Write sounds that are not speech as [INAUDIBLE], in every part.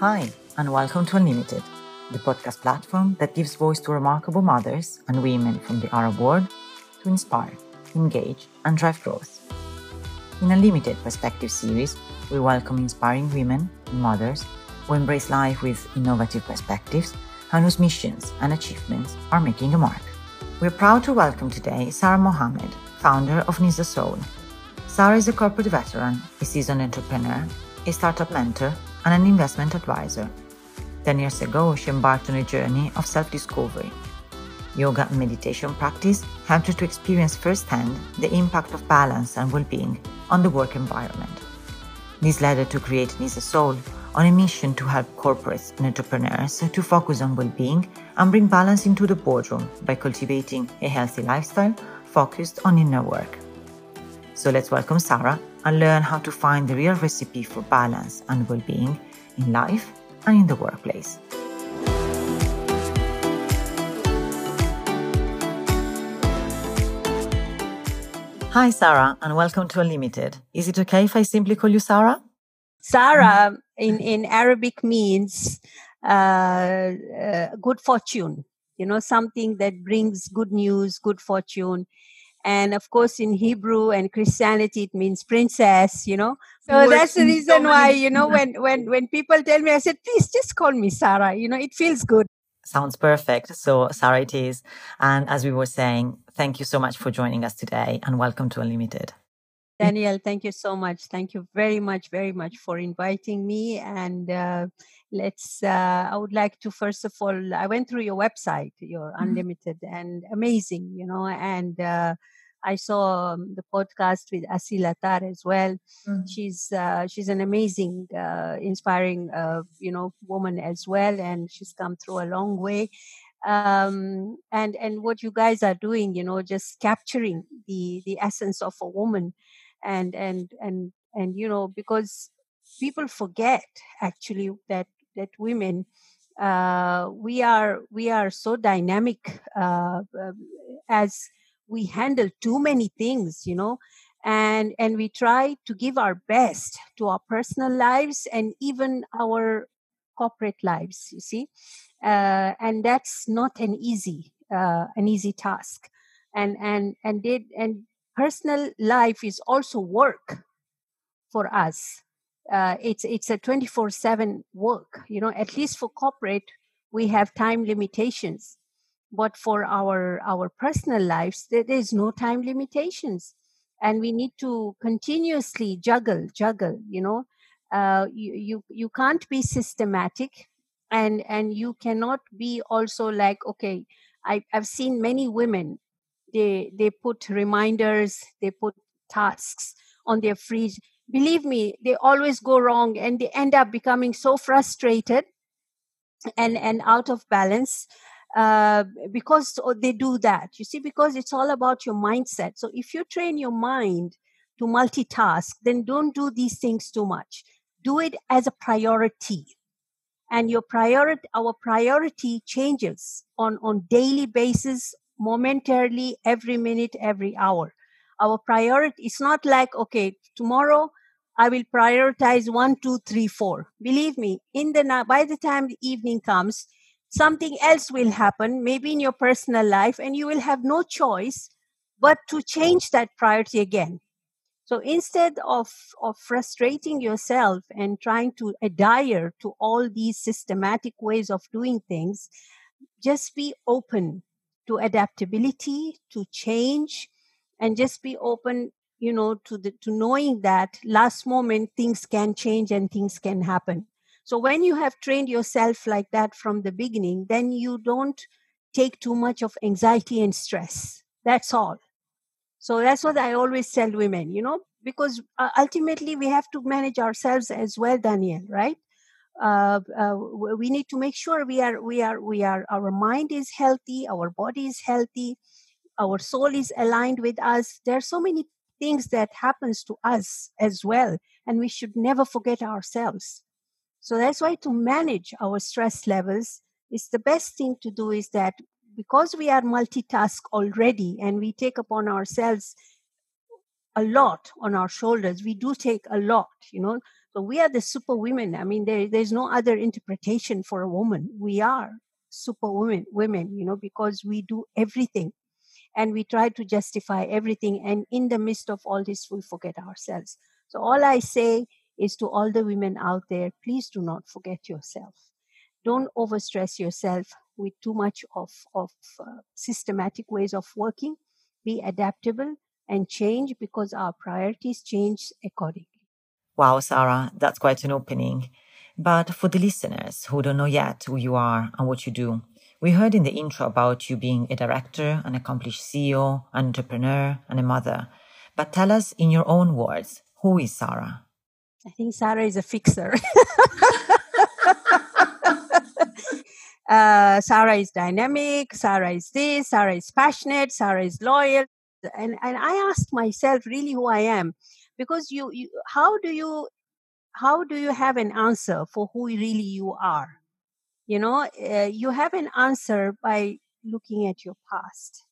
Hi, and welcome to Unlimited, the podcast platform that gives voice to remarkable mothers and women from the Arab world to inspire, engage, and drive growth. In Unlimited Perspective series, we welcome inspiring women and mothers who embrace life with innovative perspectives and whose missions and achievements are making a mark. We're proud to welcome today Sara Mohamed, founder of Nisa Soul. Sarah is a corporate veteran, a seasoned entrepreneur, a startup mentor, and an investment advisor. Ten years ago, she embarked on a journey of self discovery. Yoga and meditation practice helped her to experience firsthand the impact of balance and well being on the work environment. This led her to create Nisa Soul on a mission to help corporates and entrepreneurs to focus on well being and bring balance into the boardroom by cultivating a healthy lifestyle focused on inner work. So let's welcome Sara and learn how to find the real recipe for balance and well being in life and in the workplace. Hi, Sara, and welcome to Unlimited. Is it okay if I simply call you Sara? Sara in, in Arabic means uh, uh, good fortune, you know, something that brings good news, good fortune. And of course, in Hebrew and Christianity, it means princess, you know. So that's the reason why, you know, when, [LAUGHS] when, when people tell me, I said, please just call me Sara, you know, it feels good. Sounds perfect. So, Sara, it is. And as we were saying, thank you so much for joining us today and welcome to Unlimited. Danielle, thank you so much. Thank you very much, very much for inviting me. And uh, let's, uh, I would like to, first of all, I went through your website, your mm-hmm. Unlimited, and amazing, you know, and uh, I saw um, the podcast with Asil Attar as well. Mm-hmm. She's uh, she's an amazing, uh, inspiring, uh, you know, woman as well, and she's come through a long way um, and and what you guys are doing you know just capturing the the essence of a woman and and and and you know because people forget actually that that women uh, we are we are so dynamic uh, uh, as we handle too many things you know and and we try to give our best to our personal lives and even our corporate lives you see uh, and that's not an easy uh, an easy task. And and and did and personal life is also work for us. Uh, it's it's a 24 7 work you know at least for corporate we have time limitations. But for our our personal lives there is no time limitations. And we need to continuously juggle juggle you know. Uh, you, you you can't be systematic and and you cannot be also like okay I, i've seen many women they they put reminders they put tasks on their fridge. Believe me they always go wrong and they end up becoming so frustrated and and out of balance uh, because they do that. You see because it's all about your mindset. So if you train your mind to multitask then don't do these things too much. Do it as a priority. And your priority our priority changes on on daily basis momentarily every minute every hour. Our priority is not like okay tomorrow i will prioritize one two three four. Believe me in the by the time the evening comes something else will happen maybe in your personal life and you will have no choice but to change that priority again. So instead of of frustrating yourself and trying to adhere to all these systematic ways of doing things just be open to adaptability, to change, and just be open, you know, to the to knowing that last moment things can change and things can happen. So when you have trained yourself like that from the beginning, then you don't take too much of anxiety and stress. That's all. So that's what I always tell women, you know, because uh, ultimately we have to manage ourselves as well, Daniel, right? Uh, we need to make sure we are we are we are our mind is healthy our body is healthy our soul is aligned with us. There are so many things that happens to us as well and we should never forget ourselves. So that's why to manage our stress levels is the best thing to do is that because we are multitask already and we take upon ourselves a lot on our shoulders we do take a lot you know So we are the super women. I mean, there, there's no other interpretation for a woman. We are super women, women, you know, because we do everything and we try to justify everything. And in the midst of all this, we forget ourselves. So all I say is to all the women out there, please do not forget yourself. Don't overstress yourself with too much of, of uh, systematic ways of working. Be adaptable and change because our priorities change accordingly. Wow, Sara, that's quite an opening. But for the listeners who don't know yet who you are and what you do, we heard in the intro about you being a director, an accomplished CEO, an entrepreneur, and a mother. But tell us in your own words, who is Sara? I think Sara is a fixer. [LAUGHS] uh, Sara is dynamic. Sara is this. Sara is passionate. Sara is loyal. And, and I asked myself really who I am because you, you how do you how do you have an answer for who really you are? You know uh, you have an answer by looking at your past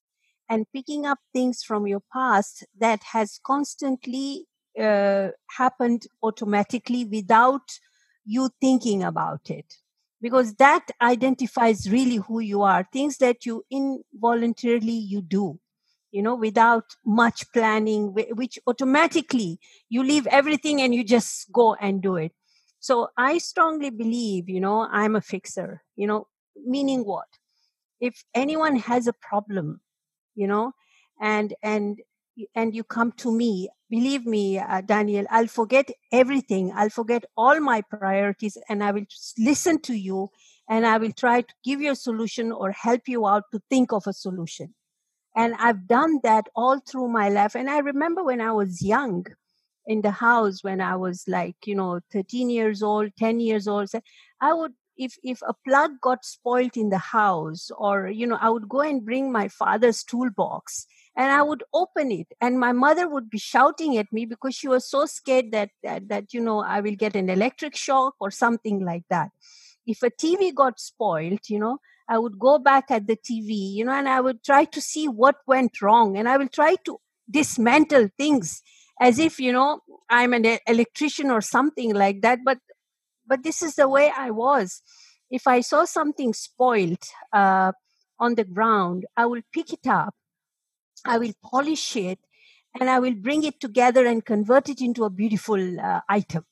and picking up things from your past that has constantly uh, happened automatically without you thinking about it because that identifies really who you are things that you involuntarily you do you know without much planning which automatically you leave everything and you just go and do it. So i strongly believe you know i'm a fixer you know meaning what? If anyone has a problem you know and and and you come to me believe me uh, daniel i'll forget everything. I'll forget all my priorities and i will listen to you and i will try to give you a solution or help you out to think of a solution and I've done that all through my life. And I remember when I was young in the house, when I was like, you know, 13 years old, 10 years old, I would, if, if a plug got spoiled in the house, or, you know, I would go and bring my father's toolbox and I would open it. And my mother would be shouting at me because she was so scared that, that, that you know, I will get an electric shock or something like that. If a TV got spoiled, you know, I would go back at the TV, you know, and I would try to see what went wrong and I will try to dismantle things as if, you know, I'm an electrician or something like that. But but this is the way I was. If I saw something spoiled uh, on the ground, I will pick it up, I will polish it, and I will bring it together and convert it into a beautiful uh, item.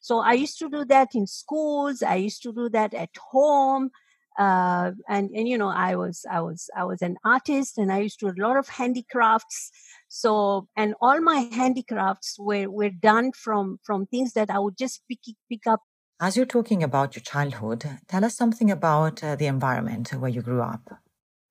So I used to do that in schools. I used to do that at home uh, and and you know i was i was i was an artist and i used to do a lot of handicrafts. So and all my handicrafts were were done from from things that i would just pick pick up. As you're talking about your childhood tell us something about uh, the environment where you grew up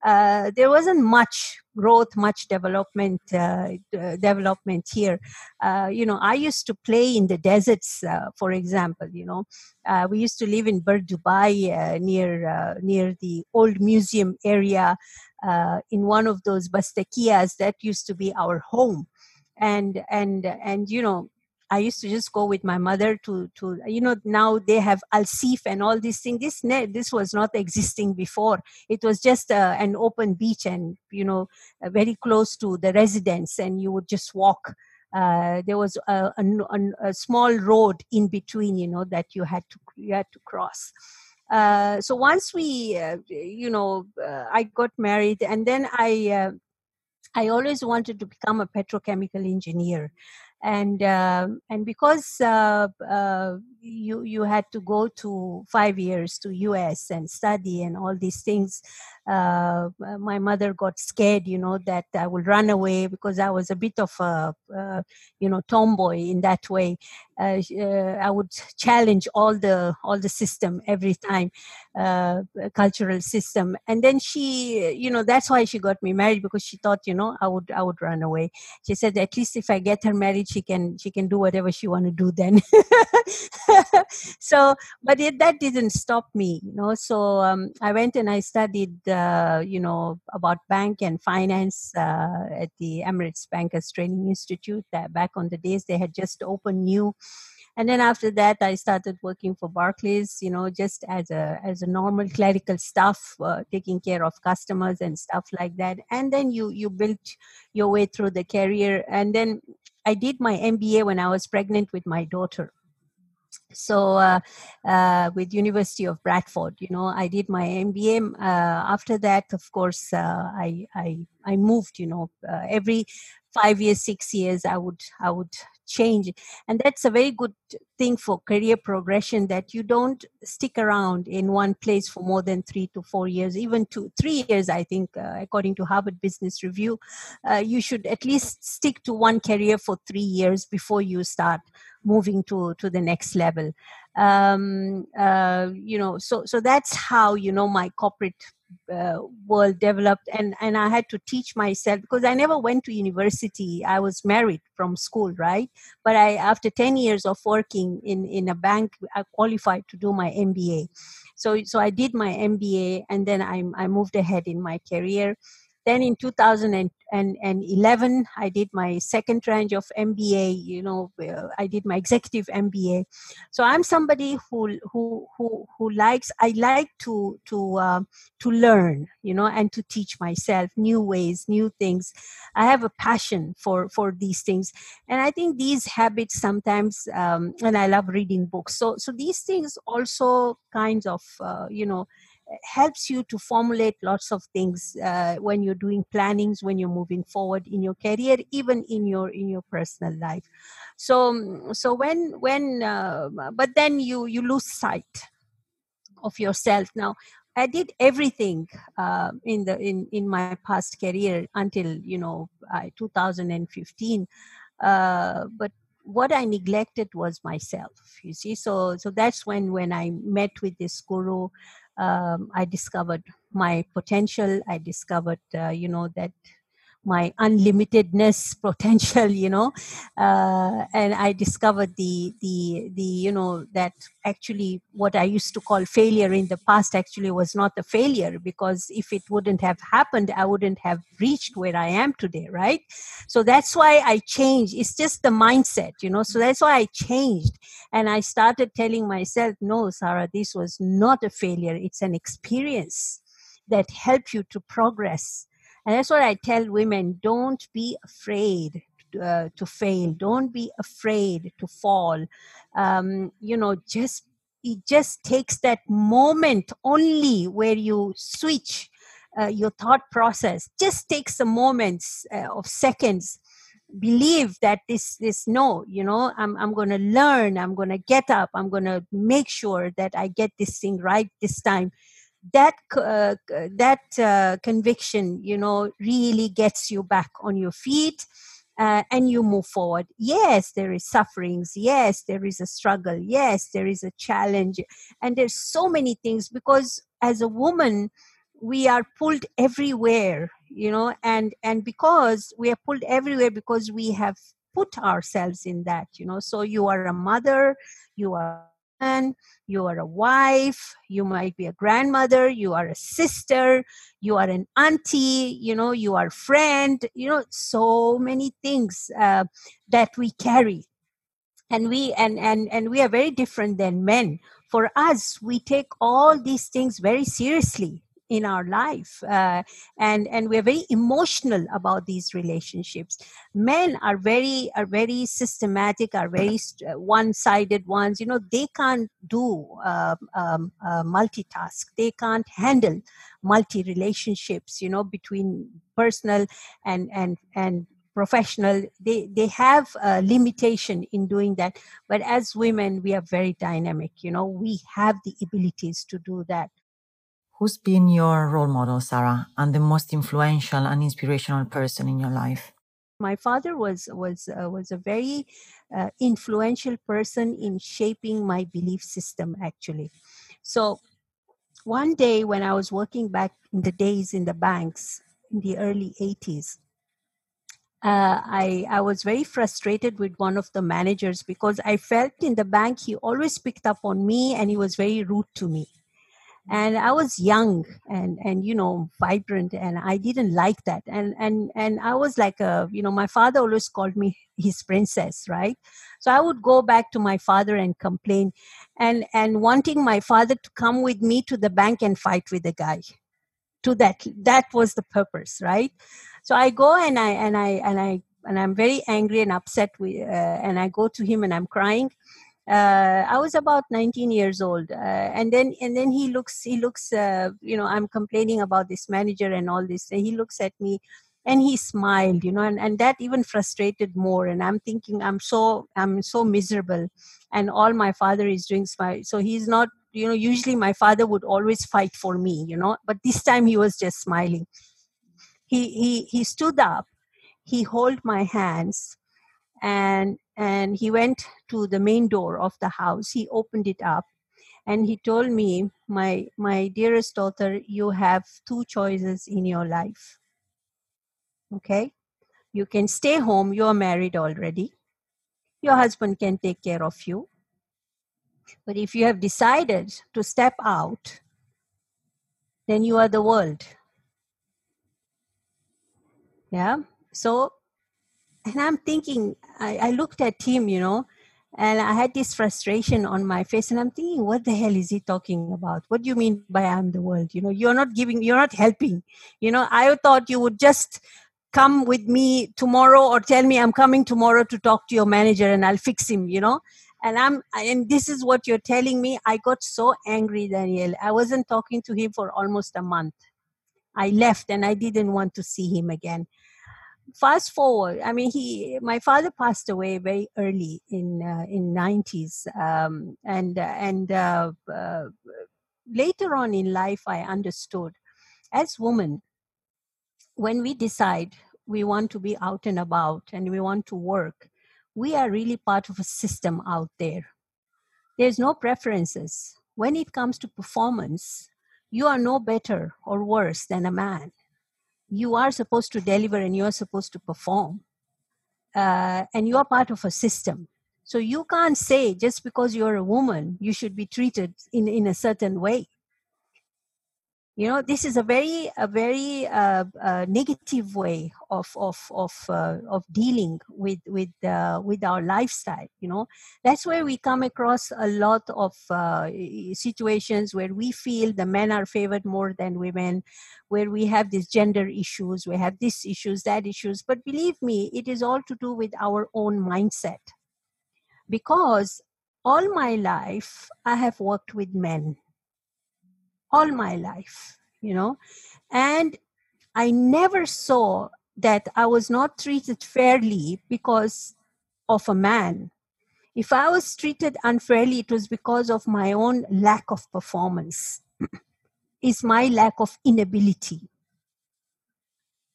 uh, there wasn't much growth, much development uh, development here. Uh, you know, I used to play in the deserts, uh, for example. You know, uh, we used to live in Bur Dubai uh, near near the old museum area, in one of those bastakiyas that used to be our home, and and and you know I used to just go with my mother to to you know now they have Al Seef and all these things. This this was not existing before. It was just uh, an open beach and you know uh, very close to the residence, and you would just walk. Uh, there was a, a, a, small road in between, you know, that you had to you had to cross. Uh, so once we, uh, you know, uh, I got married, and then I. I always wanted to become a petrochemical engineer and uh, and because uh, uh, you you had to go to five years to US and study and all these things, uh, my mother got scared, you know, that I would run away because I was a bit of a uh, you know tomboy in that way. Uh, I would challenge all the all the system every time, cultural system, and then she, you know, that's why she got me married because she thought, you know, I would I would run away. She said at least if I get her married she can she can do whatever she want to do then [LAUGHS] [LAUGHS] so but it, that didn't stop me you know? So um, i went and i studied uh, you know about bank and finance uh, at the emirates bankers training institute uh, back on the days they had just opened new. And then after that i started working for barclays you know just as a as a normal clerical staff uh, taking care of customers and stuff like that. And then you you built your way through the career. And then i did my mba when i was pregnant with my daughter so uh, uh, with university of bradford you know i did my mba uh, after that of course uh, I, I i moved you know uh, every five years six years i would i would change. And that's a very good thing for career progression that you don't stick around in one place for more than three to four years. Even two three years i think uh, according to harvard business review uh, you should at least stick to one career for three years before you start moving to to the next level. Um, uh, you know so so that's how you know my corporate uh, world developed. And and i had to teach myself because i never went to university. I was married from school right? But i after 10 years of working in in a bank i qualified to do my mba so so i did my mba and then i i moved ahead in my career then in 2011 i did my second tranche of mba you know i did my executive mba so i'm somebody who who who, who likes i like to to uh, to learn you know and to teach myself new ways new things. I have a passion for for these things. And i think these habits sometimes um, and i love reading books. So so these things also kinds of uh, you know helps you to formulate lots of things uh, when you're doing plannings when you're moving forward in your career even in your in your personal life. So so when when uh, but then you you lose sight of yourself. Now i did everything uh, in the in in my past career until you know 2015 uh, but what i neglected was myself you see. So so that's when when i met with this guru um, I discovered my potential. I discovered, uh, you know, that my unlimitedness [LAUGHS] potential you know? Uh, and i discovered the the the you know that actually what i used to call failure in the past actually was not a failure because if it wouldn't have happened i wouldn't have reached where i am today right? So that's why i changed. It's just the mindset you know? So that's why i changed. And i started telling myself no Sara this was not a failure. It's an experience that helped you to progress and that's what I tell women don't be afraid uh, to fail, don't be afraid to fall. Um, you know, just it just takes that moment only where you switch uh, your thought process. Just takes a moment uh, of seconds. Believe that this this no you know i'm i'm going to learn i'm going to get up i'm going to make sure that i get this thing right this time that uh, that uh, conviction you know really gets you back on your feet uh, and you move forward. Yes there is sufferings. Yes there is a struggle. Yes there is a challenge. And there's so many things because as a woman we are pulled everywhere you know and and because we are pulled everywhere because we have put ourselves in that you know. So you are a mother you are you are a wife, you might be a grandmother, you are a sister, you are an auntie, you know, you are friend, you know, so many things uh, that we carry. And we and, and and we are very different than men. For us, we take all these things very seriously in our life uh, and and we're very emotional about these relationships. Men are very are very systematic are very uh, one-sided ones. You know they can't do uh, um, uh, multitask. They can't handle multi relationships you know between personal and and and professional. They they have a limitation in doing that. But as women we are very dynamic you know. We have the abilities to do that Who's been your role model, Sara, and the most influential and inspirational person in your life? My father was was uh, was a very uh, influential person in shaping my belief system. Actually, so one day when I was working back in the days in the banks in the early 80s, uh, I, I was very frustrated with one of the managers because I felt in the bank he always picked up on me and he was very rude to me and i was young and and you know vibrant and i didn't like that. And and and i was like a you know my father always called me his princess right? So i would go back to my father and complain and and wanting my father to come with me to the bank and fight with the guy. To that that was the purpose right? So i go and i and i and i and i'm very angry and upset with uh, and i go to him and i'm crying uh, I was about 19 years old, uh, and then and then he looks he looks uh, you know I'm complaining about this manager and all this. And he looks at me, and he smiled, you know, and, and that even frustrated more. And I'm thinking I'm so I'm so miserable, and all my father is doing smile. So he's not you know usually my father would always fight for me, you know, but this time he was just smiling. He he he stood up, he held my hands and and he went to the main door of the house. He opened it up and he told me my my dearest daughter you have two choices in your life okay? You can stay home you're married already your husband can take care of you but if you have decided to step out then you are the world. Yeah so and i'm thinking I, I looked at him you know and i had this frustration on my face and i'm thinking what the hell is he talking about? What do you mean by i'm the world? You know you're not giving you're not helping. You know i thought you would just come with me tomorrow or tell me i'm coming tomorrow to talk to your manager and i'll fix him you know? And i'm and this is what you're telling me. I got so angry daniel. I wasn't talking to him for almost a month. I left and i didn't want to see him again fast forward i mean he my father passed away very early in uh, in 90s um, and and uh, uh, later on in life i understood as women when we decide we want to be out and about and we want to work we are really part of a system out there. There's no preferences. When it comes to performance you are no better or worse than a man you are supposed to deliver and you are supposed to perform uh, and you are part of a system. So you can't say just because you're a woman you should be treated in, in a certain way you know this is a very a very uh, uh, negative way of of of uh, of dealing with with uh, with our lifestyle you know? That's where we come across a lot of uh, situations where we feel the men are favored more than women where we have these gender issues we have this issues that issues. But believe me it is all to do with our own mindset. Because all my life i have worked with men all my life, you know, and I never saw that I was not treated fairly because of a man. If I was treated unfairly, it was because of my own lack of performance, [CLEARS THROAT] is my lack of inability.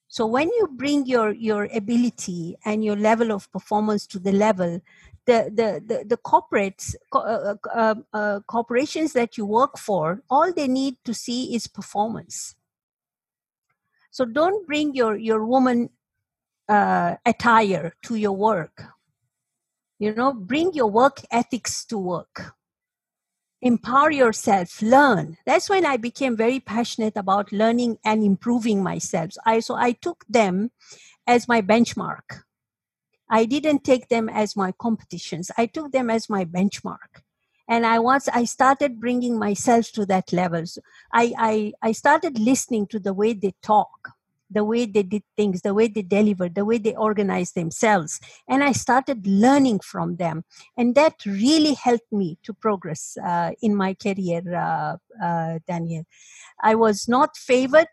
So when you bring your, your ability and your level of performance to the level the the the, the corporates uh, uh, uh, uh, corporations that you work for all they need to see is performance. So don't bring your your woman uh, attire to your work. You know bring your work ethics to work. Empower yourself learn. That's when i became very passionate about learning and improving myself. I so i took them as my benchmark I didn't take them as my competitions. I took them as my benchmark. And I once I started bringing myself to that level. So I, I, I started listening to the way they talk, the way they did things, the way they deliver, the way they organize themselves. And I started learning from them. And that really helped me to progress uh, in my career, uh, uh, Daniel. I was not favored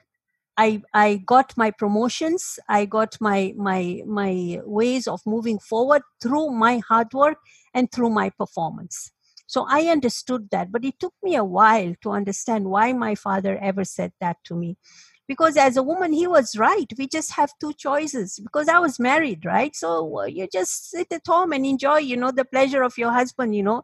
I, I got my promotions. I got my my my ways of moving forward through my hard work and through my performance. So i understood that but it took me a while to understand why my father ever said that to me. Because as a woman he was right. We just have two choices. Because i was married right? So uh, you just sit at home and enjoy you know the pleasure of your husband you know.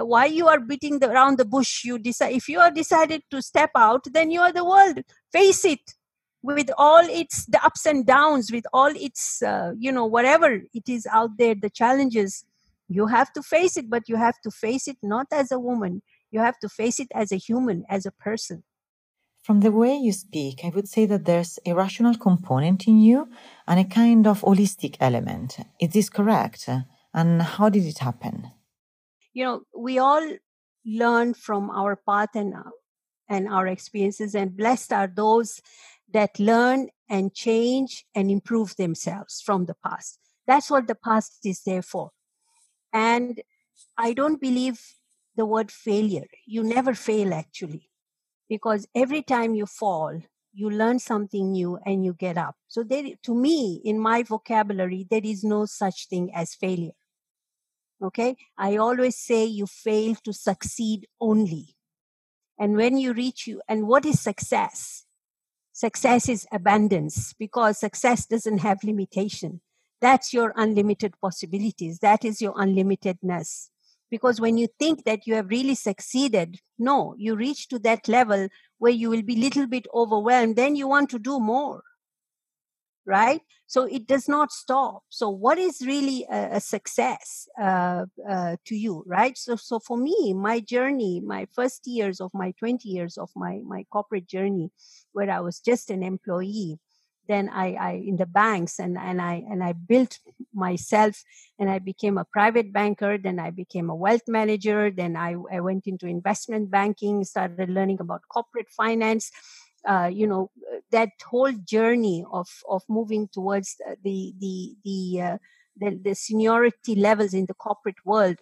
Uh, why you are beating the, around the bush you decide if you are decided to step out then you are the world. Face it with all its the ups and downs with all its uh, you know whatever it is out there the challenges you have to face it but you have to face it not as a woman. You have to face it as a human as a person. From the way you speak i would say that there's a rational component in you and a kind of holistic element. Is this correct? And how did it happen? You know we all learn from our path and and our experiences and blessed are those that learn and change and improve themselves from the past. That's what the past is there for. And I don't believe the word failure. You never fail actually, because every time you fall, you learn something new and you get up. So there, to me, in my vocabulary, there is no such thing as failure. Okay. I always say you fail to succeed only. And when you reach you, and what is success? Success is abundance because success doesn't have limitation. That's your unlimited possibilities. That is your unlimitedness. Because when you think that you have really succeeded, no, you reach to that level where you will be little bit overwhelmed. Then you want to do more right? So it does not stop. So what is really a, a success uh, uh, to you, right? So, so for me, my journey, my first years of my 20 years of my, my corporate journey, where I was just an employee, then I, I in the banks and, and I and I built myself and I became a private banker. Then I became a wealth manager. Then I, I went into investment banking, started learning about corporate finance uh, you know that whole journey of of moving towards the the the uh, the, the, seniority levels in the corporate world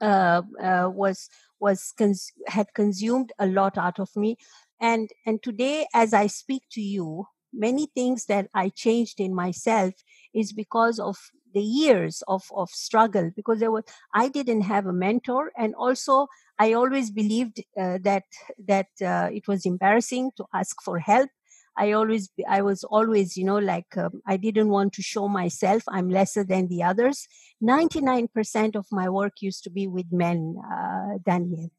uh, uh, was was cons- had consumed a lot out of me. And and today as i speak to you many things that i changed in myself is because of the years of of struggle because there was i didn't have a mentor and also i always believed uh, that that uh, it was embarrassing to ask for help. I always i was always you know like um, i didn't want to show myself. I'm lesser than the others. 99% of my work used to be with men uh, daniel.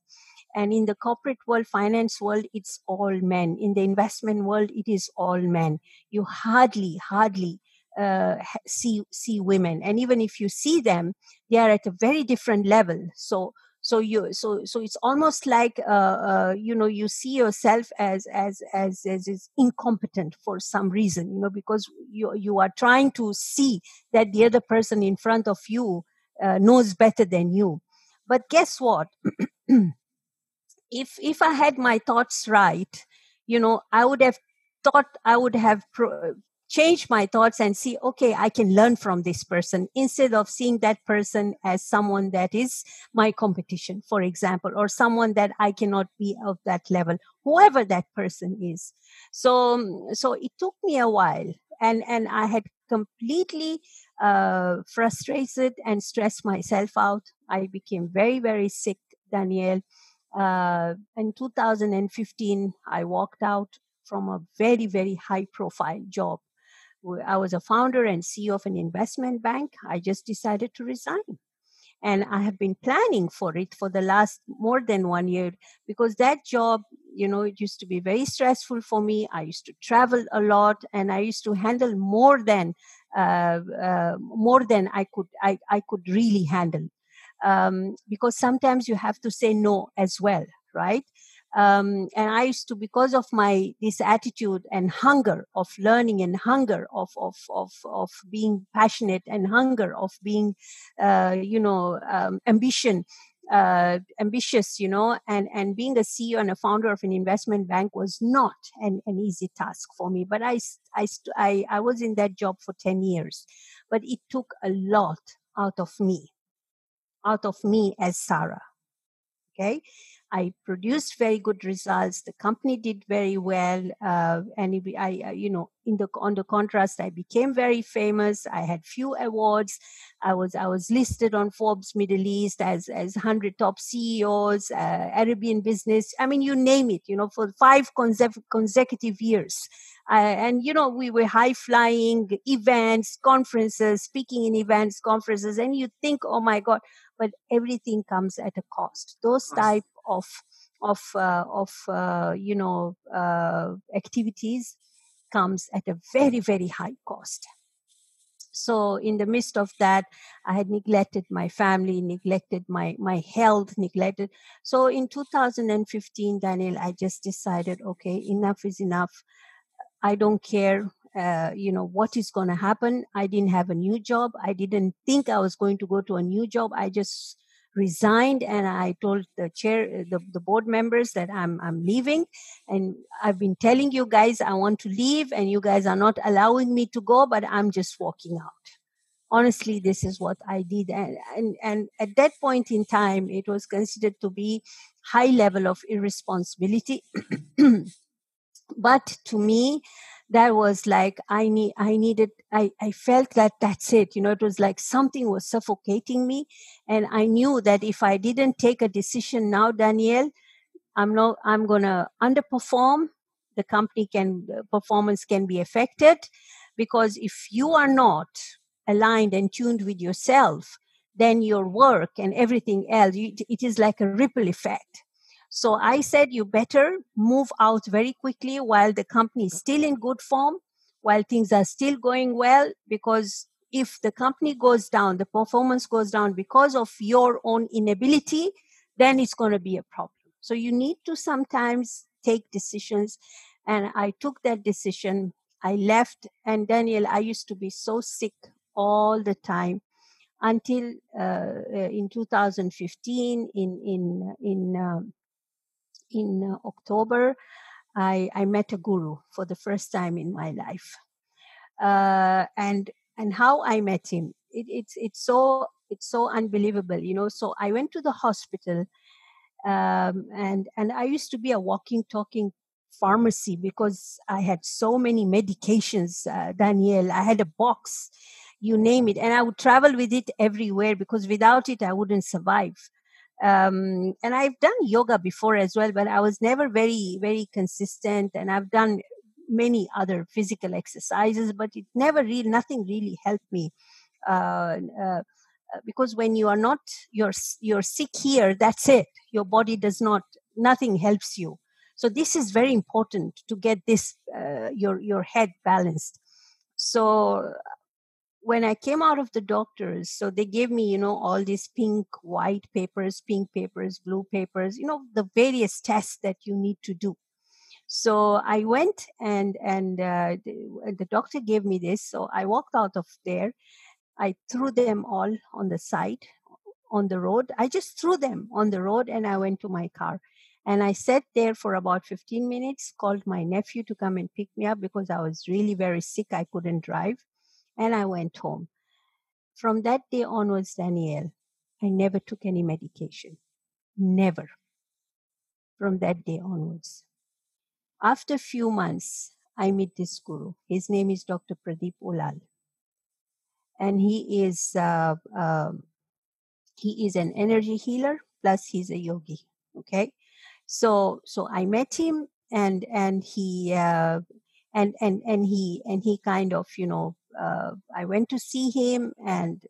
And in the corporate world finance world it's all men. In the investment world it is all men. You hardly hardly uh, see see women. And even if you see them they are at a very different level. So so you so so it's almost like uh, uh, you know you see yourself as as as as is incompetent for some reason you know because you you are trying to see that the other person in front of you uh, knows better than you. But guess what? [CLEARS THROAT] If if i had my thoughts right you know i would have thought i would have pro- change my thoughts and see, okay, I can learn from this person instead of seeing that person as someone that is my competition, for example, or someone that I cannot be of that level, whoever that person is. So, so it took me a while and, and I had completely uh, frustrated and stressed myself out. I became very, very sick, Danielle. Uh, in 2015, I walked out from a very, very high profile job I was a founder and CEO of an investment bank. I just decided to resign. And I have been planning for it for the last more than one year because that job, you know, it used to be very stressful for me. I used to travel a lot and I used to handle more than uh, uh, more than I could I, I could really handle. Um, because sometimes you have to say no as well, right? Um, and i used to because of my this attitude and hunger of learning and hunger of of of, of being passionate and hunger of being uh, you know um, ambition uh, ambitious, you know, and, and being a CEO and a founder of an investment bank was not an, an easy task for me. But I, I, I, I was in that job for 10 years, but it took a lot out of me, out of me as Sara. Okay. I produced very good results. The company did very well, uh, and I, uh, you know, in the on the contrast, I became very famous. I had few awards. I was I was listed on Forbes Middle East as as hundred top CEOs, uh, Arabian business. I mean, you name it. You know, for five consecutive years. Uh, and you know we were high flying events conferences speaking in events conferences and you think oh my god but everything comes at a cost those type of of uh, of uh, you know uh, activities comes at a very very high cost. So in the midst of that i had neglected my family neglected my my health neglected. So in 2015 daniel i just decided okay enough is enough. I don't care uh, you know what is going to happen. I didn't have a new job. I didn't think i was going to go to a new job. I just resigned and I told the chair, the, the board members that I'm, I'm leaving. And I've been telling you guys I want to leave and you guys are not allowing me to go, but I'm just walking out. honestly this is what i did and, and and at that point in time it was considered to be high level of irresponsibility [CLEARS THROAT] but to me that was like i need i needed i i felt that that's it you know it was like something was suffocating me and i knew that if i didn't take a decision now danielle i'm not i'm to underperform the company can performance can be affected because if you are not aligned and tuned with yourself then your work and everything else it is like a ripple effect so I said, you better move out very quickly while the company is still in good form, while things are still going well, because if the company goes down, the performance goes down because of your own inability, then it's going to be a problem. So you need to sometimes take decisions. And I took that decision. I left. And Daniel, I used to be so sick all the time until uh, in 2015 in in in um, in uh, October, I, I met a guru for the first time in my life. Uh, and and how I met him, it, it's it's so it's so unbelievable, you know. So I went to the hospital, um, and and I used to be a walking, talking pharmacy because I had so many medications, uh, Danielle. I had a box, you name it, and I would travel with it everywhere because without it I wouldn't survive um, and I've done yoga before as well, but I was never very, very consistent. And I've done many other physical exercises, but it never really, nothing really helped me. Uh, uh, because when you are not, you're, you're sick here, that's it. Your body does not, nothing helps you. So this is very important to get this, uh, your, your head balanced. So when I came out of the doctors, so they gave me, you know, all these pink, white papers, pink papers, blue papers, you know, the various tests that you need to do. So I went and and uh, the, the doctor gave me this. So I walked out of there. I threw them all on the side, on the road. I just threw them on the road, and I went to my car. And I sat there for about 15 minutes. Called my nephew to come and pick me up because I was really very sick. I couldn't drive and I went home. From that day onwards, Danielle, I never took any medication. Never. From that day onwards. After a few months, I meet this guru. His name is Dr. Pradeep Ulal. And he is uh, uh, he is an energy healer plus he's a yogi. Okay, so so I met him and and he uh, and and and he and he kind of you know uh, I went to see him, and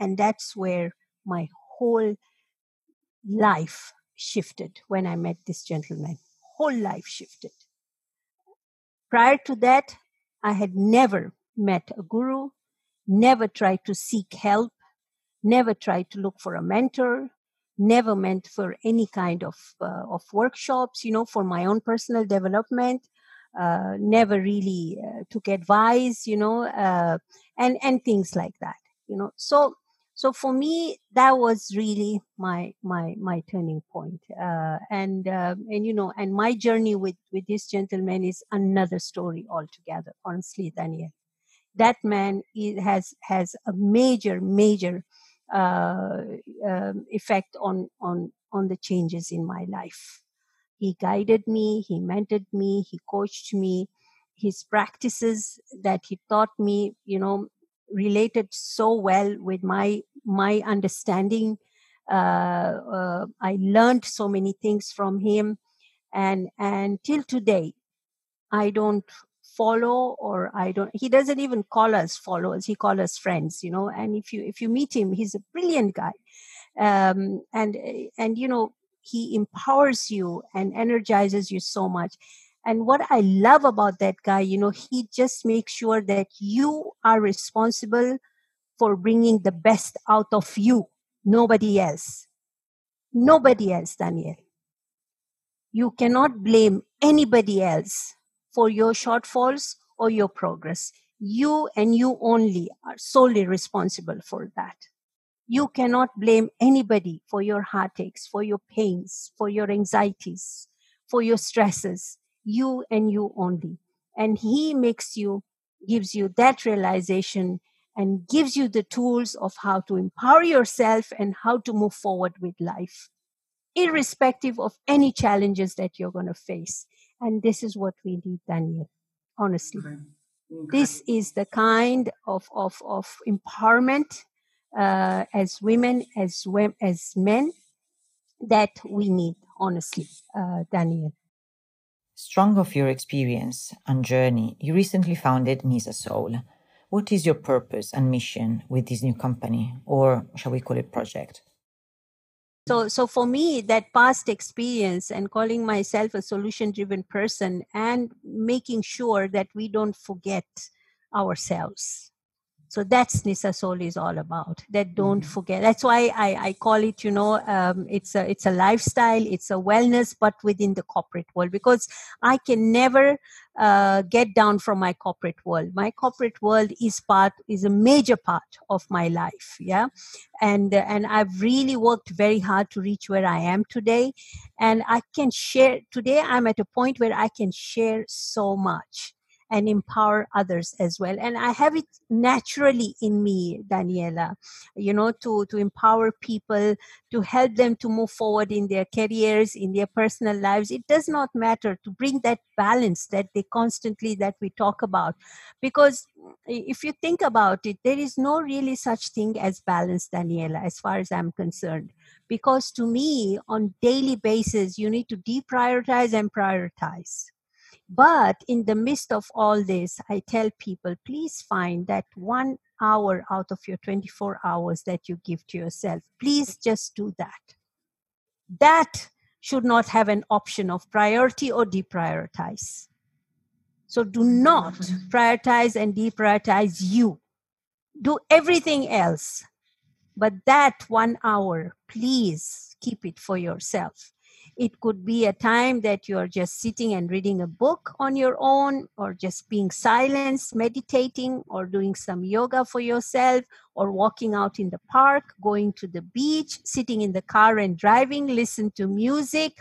and that's where my whole life shifted when I met this gentleman. Whole life shifted. Prior to that, I had never met a guru, never tried to seek help, never tried to look for a mentor, never meant for any kind of uh, of workshops, you know, for my own personal development uh, never really uh, took advice you know uh, and and things like that you know. So so for me that was really my my my turning point uh, and uh, and you know and my journey with with this gentleman is another story altogether honestly daniel. That man has has a major major uh, um, effect on on on the changes in my life he guided me, he mentored me, he coached me. His practices that he taught me, you know, related so well with my my understanding. Uh, uh, I learned so many things from him, and and till today, I don't follow or I don't. He doesn't even call us followers; he calls us friends. You know, and if you if you meet him, he's a brilliant guy, um, and and you know he empowers you and energizes you so much. And what i love about that guy you know he just makes sure that you are responsible for bringing the best out of you. Nobody else. Nobody else daniel. You cannot blame anybody else for your shortfalls or your progress. You and you only are solely responsible for that you cannot blame anybody for your heartaches, for your pains, for your anxieties, for your stresses. You and you only. And He makes you, gives you that realization and gives you the tools of how to empower yourself and how to move forward with life, irrespective of any challenges that you're going to face. And this is what we need, Daniel, honestly. Okay. Okay. This is the kind of, of, of empowerment uh, as women, as, as men, that we need, honestly, uh, Daniel. Strong of your experience and journey, you recently founded Nisa Soul. What is your purpose and mission with this new company, or shall we call it project? So, so for me, that past experience and calling myself a solution driven person and making sure that we don't forget ourselves so that's nisa soul is all about that don't mm-hmm. forget. That's why I, I call it you know um, it's a it's a lifestyle it's a wellness but within the corporate world because i can never uh, get down from my corporate world. My corporate world is part is a major part of my life yeah? And uh, and i've really worked very hard to reach where i am today. And i can share today i'm at a point where i can share so much and empower others as well. And i have it naturally in me daniela you know to to empower people to help them to move forward in their careers in their personal lives. It does not matter to bring that balance that they constantly that we talk about. Because if you think about it there is no really such thing as balance daniela as far as i'm concerned. Because to me on daily basis you need to deprioritize and prioritize but in the midst of all this, I tell people please find that one hour out of your 24 hours that you give to yourself. Please just do that. That should not have an option of priority or deprioritize. So do not prioritize and deprioritize you. Do everything else. But that one hour, please keep it for yourself. It could be a time that you're just sitting and reading a book on your own, or just being silent, meditating, or doing some yoga for yourself, or walking out in the park, going to the beach, sitting in the car and driving, listen to music,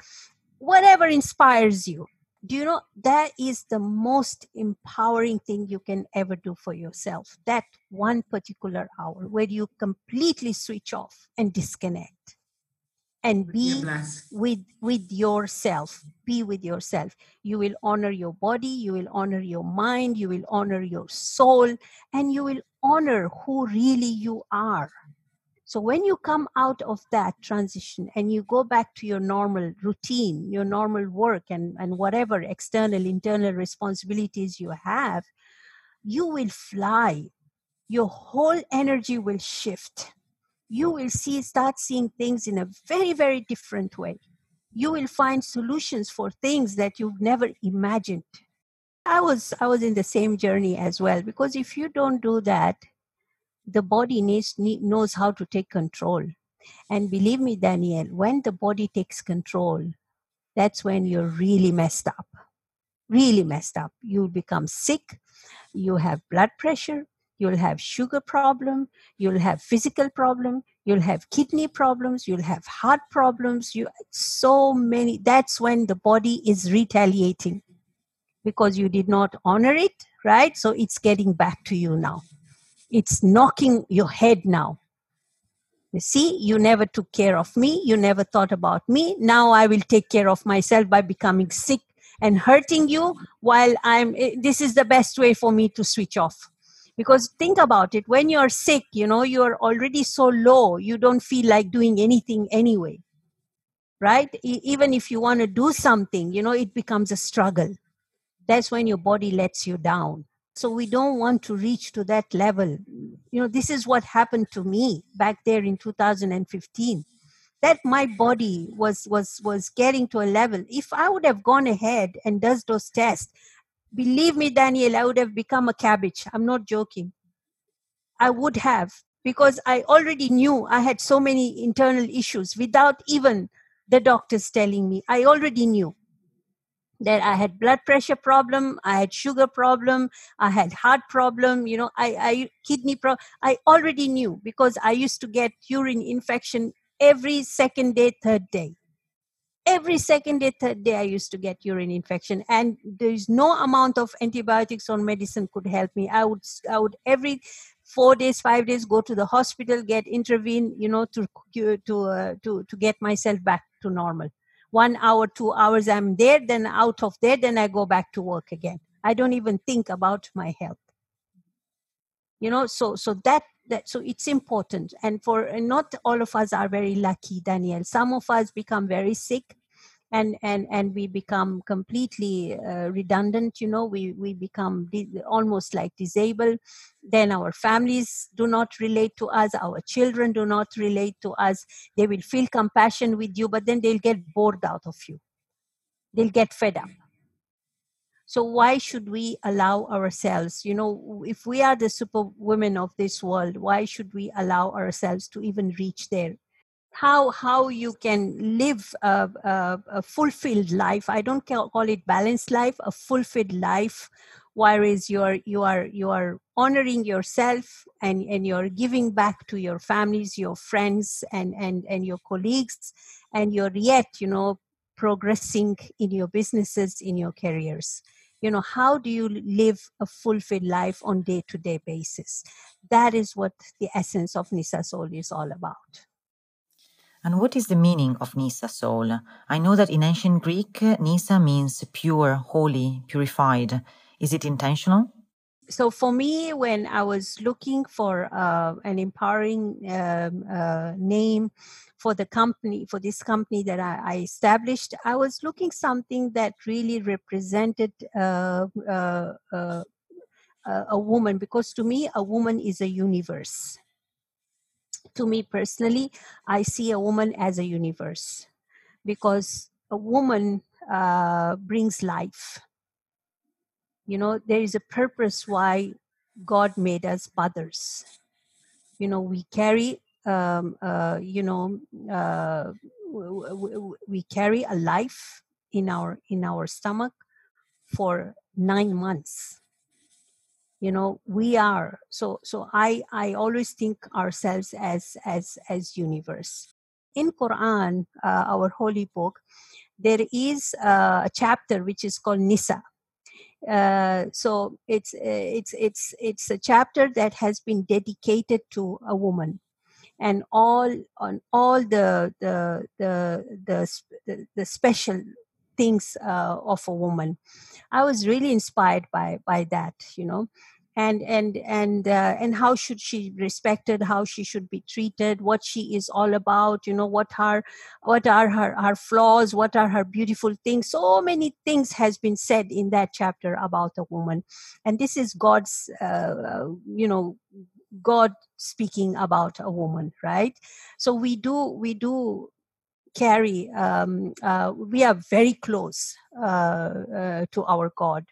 whatever inspires you. Do you know that is the most empowering thing you can ever do for yourself? That one particular hour where you completely switch off and disconnect and be with with yourself. Be with yourself. You will honor your body you will honor your mind you will honor your soul and you will honor who really you are. So when you come out of that transition and you go back to your normal routine your normal work and and whatever external internal responsibilities you have you will fly. Your whole energy will shift you will see start seeing things in a very very different way. You will find solutions for things that you've never imagined. I was i was in the same journey as well because if you don't do that the body needs knows how to take control. And believe me daniel when the body takes control that's when you're really messed up. Really messed up. You become sick. You have blood pressure you'll have sugar problem you'll have physical problem you'll have kidney problems you'll have heart problems you so many that's when the body is retaliating because you did not honor it right? So it's getting back to you now. It's knocking your head now. You see you never took care of me you never thought about me. Now i will take care of myself by becoming sick and hurting you while i'm eh, this is the best way for me to switch off because think about it when you're sick you know you're already so low you don't feel like doing anything anyway right? E- even if you want to do something you know it becomes a struggle. That's when your body lets you down. So we don't want to reach to that level. You know this is what happened to me back there in 2015 that my body was was was getting to a level. If i would have gone ahead and does those tests Believe me, Daniel, I would have become a cabbage. I'm not joking. I would have because I already knew I had so many internal issues without even the doctors telling me. I already knew that I had blood pressure problem, I had sugar problem, I had heart problem, you know, I, I kidney problem. I already knew because I used to get urine infection every second day, third day every second day third day i used to get urine infection. And there is no amount of antibiotics or medicine could help me. I would i would every four days five days go to the hospital get intervene you know to to uh, to to get myself back to normal. One hour two hours i'm there then out of there then i go back to work again. I don't even think about my health. You know so so that that so it's important. And for and not all of us are very lucky daniel. Some of us become very sick and and and we become completely uh, redundant you know we we become di- almost like disabled. Then our families do not relate to us our children do not relate to us. They will feel compassion with you but then they'll get bored out of you. They'll get fed up so why should we allow ourselves you know if we are the super women of this world why should we allow ourselves to even reach there? How how you can live a, a, a, fulfilled life i don't call it balanced life a fulfilled life whereas you are you are you are honoring yourself and and you're giving back to your families your friends and and and your colleagues and you're yet you know progressing in your businesses in your careers you know how do you live a fulfilled life on day to day basis that is what the essence of nisa soul is all about and what is the meaning of Nisa soul? I know that in ancient Greek, Nisa means pure, holy, purified. Is it intentional? So for me, when I was looking for uh, an empowering um, uh, name for the company, for this company that I, I established, I was looking something that really represented uh, uh, uh a woman because to me, a woman is a universe to me personally, I see a woman as a universe because a woman uh, brings life. You know, there is a purpose why God made us mothers. You know, we carry, um, uh, you know, uh, we carry a life in our in our stomach for nine months. You know we are. So so i i always think ourselves as as as universe. In quran uh, our holy book there is uh, a chapter which is called nisa uh, so it's it's it's it's a chapter that has been dedicated to a woman. And all on all the the the the, the, special things uh, of a woman. I was really inspired by by that you know and and and uh, and how should she be respected how she should be treated what she is all about you know what her what are her her flaws what are her beautiful things. So many things has been said in that chapter about a woman. And this is god's uh, uh you know god speaking about a woman right? So we do we do carry um, uh, we are very close uh, uh, to our god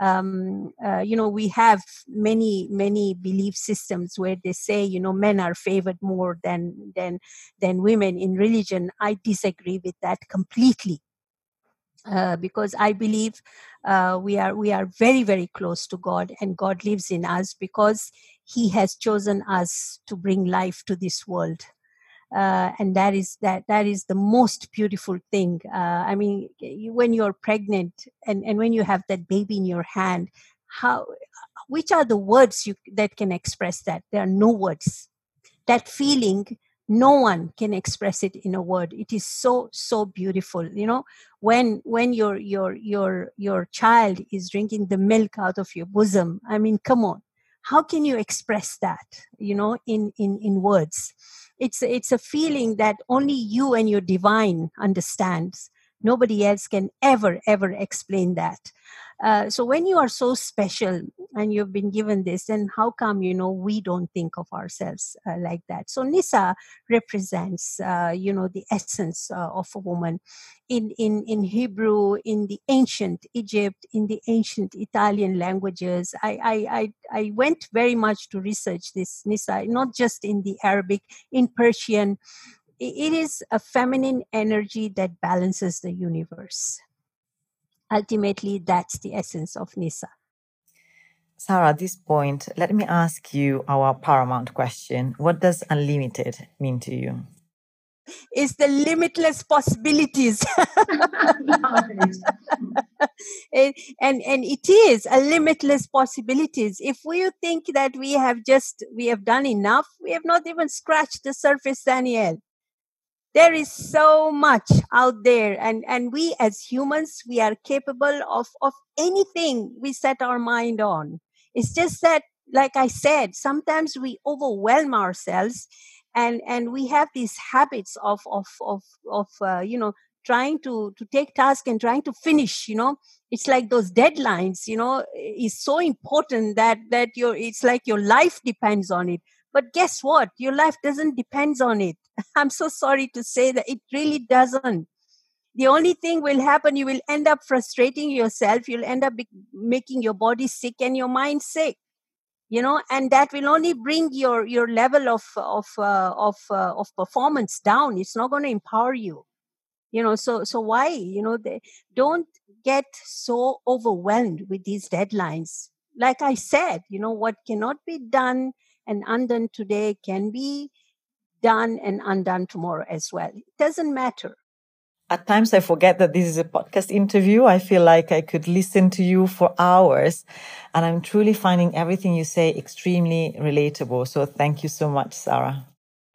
um, uh, you know we have many many belief systems where they say you know men are favored more than than than women in religion. I disagree with that completely uh, because I believe uh, we are we are very very close to God and God lives in us because He has chosen us to bring life to this world uh, and that is that that is the most beautiful thing. Uh, i mean when you're pregnant and, and when you have that baby in your hand how which are the words you that can express that? There are no words. That feeling no one can express it in a word. It is so so beautiful you know? When when your your your your child is drinking the milk out of your bosom i mean come on. How can you express that you know in in in words it's it's a feeling that only you and your divine understands nobody else can ever ever explain that. Uh, so when you are so special and you've been given this then how come you know we don't think of ourselves uh, like that? So nisa represents uh, you know the essence uh, of a woman in in in hebrew in the ancient egypt in the ancient italian languages. I i i, I went very much to research this nisa not just in the arabic in persian it is a feminine energy that balances the universe. Ultimately that's the essence of nisa. Sara at this point let me ask you our paramount question. What does unlimited mean to you? It's the limitless possibilities. [LAUGHS] And, and and it is a limitless possibilities. If we think that we have just we have done enough we have not even scratched the surface danielle there is so much out there and and we as humans we are capable of of anything we set our mind on. It's just that like i said sometimes we overwhelm ourselves and and we have these habits of of of of uh, you know trying to to take task and trying to finish you know? It's like those deadlines you know is so important that that your it's like your life depends on it. But guess what? Your life doesn't depends on it i'm so sorry to say that it really doesn't. The only thing will happen you will end up frustrating yourself you'll end up making your body sick and your mind sick you know and that will only bring your your level of of uh, of uh, of performance down. It's not going to empower you you know so so why you know they don't get so overwhelmed with these deadlines. Like i said you know what cannot be done and undone today can be done and undone tomorrow as well it doesn't matter at times I forget that this is a podcast interview. I feel like I could listen to you for hours and I'm truly finding everything you say extremely relatable. So thank you so much, Sara.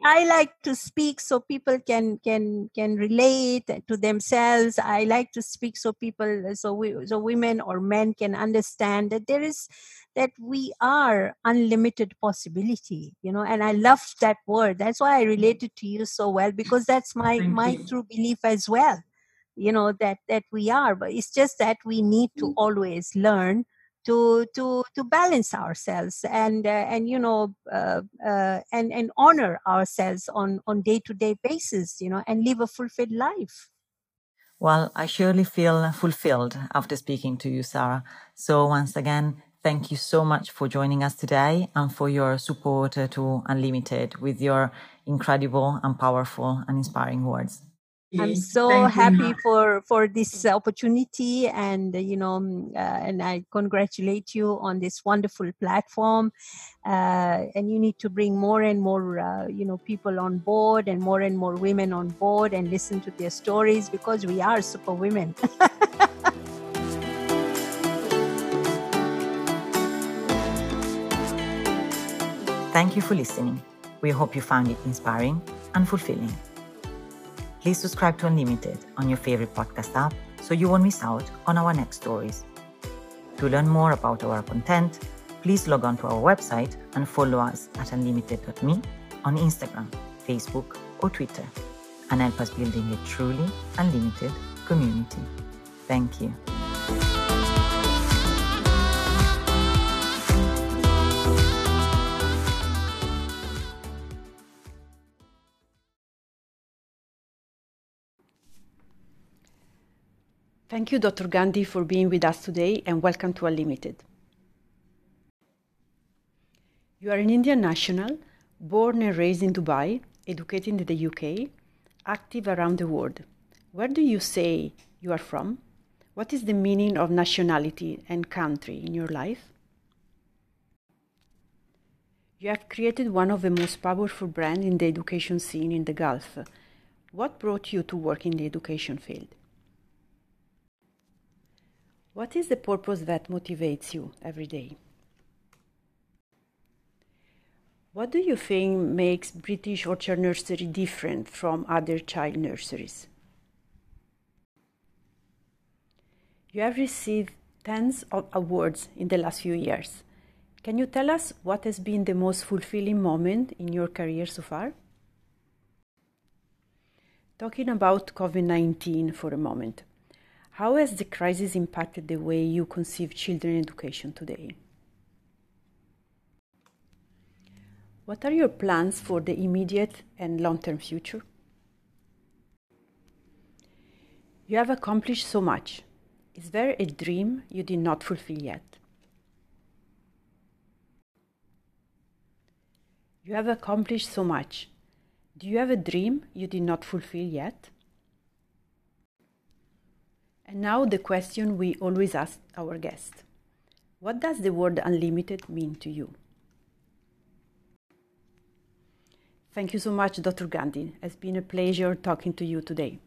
I like to speak so people can can can relate to themselves. I like to speak so people so we, so women or men can understand that there is that we are unlimited possibility you know and i love that word that's why i related to you so well because that's my Thank my you. true belief as well you know that that we are but it's just that we need to mm. always learn to to to balance ourselves and uh, and you know uh, uh, and and honor ourselves on on day to day basis you know and live a fulfilled life well i surely feel fulfilled after speaking to you sara so once again Thank you so much for joining us today and for your support to Unlimited with your incredible and powerful and inspiring words. I'm so Thank happy you. for for this opportunity, and you know, mm, uh, and I congratulate you on this wonderful platform. Uh, and you need to bring more and more, uh, you know, people on board, and more and more women on board, and listen to their stories because we are super women. [LAUGHS] Thank you for listening. We hope you found it inspiring and fulfilling. Please subscribe to Unlimited on your favorite podcast app so you won't miss out on our next stories. To learn more about our content, please log on to our website and follow us at unlimited.me on Instagram, Facebook, or Twitter, and help us building a truly unlimited community. Thank you. Thank you, Dr. Gandhi, for being with us today and welcome to Unlimited. You are an Indian national, born and raised in Dubai, educated in the UK, active around the world. Where do you say you are from? What is the meaning of nationality and country in your life? You have created one of the most powerful brands in the education scene in the Gulf. What brought you to work in the education field? What is the purpose that motivates you every day? What do you think makes British Orchard Nursery different from other child nurseries? You have received tens of awards in the last few years. Can you tell us what has been the most fulfilling moment in your career so far? Talking about COVID 19 for a moment. How has the crisis impacted the way you conceive children education today? What are your plans for the immediate and long term future? You have accomplished so much. Is there a dream you did not fulfill yet? You have accomplished so much. Do you have a dream you did not fulfill yet? And now the question we always ask our guests What does the word unlimited mean to you? Thank you so much, Dr. Gandhi. It's been a pleasure talking to you today.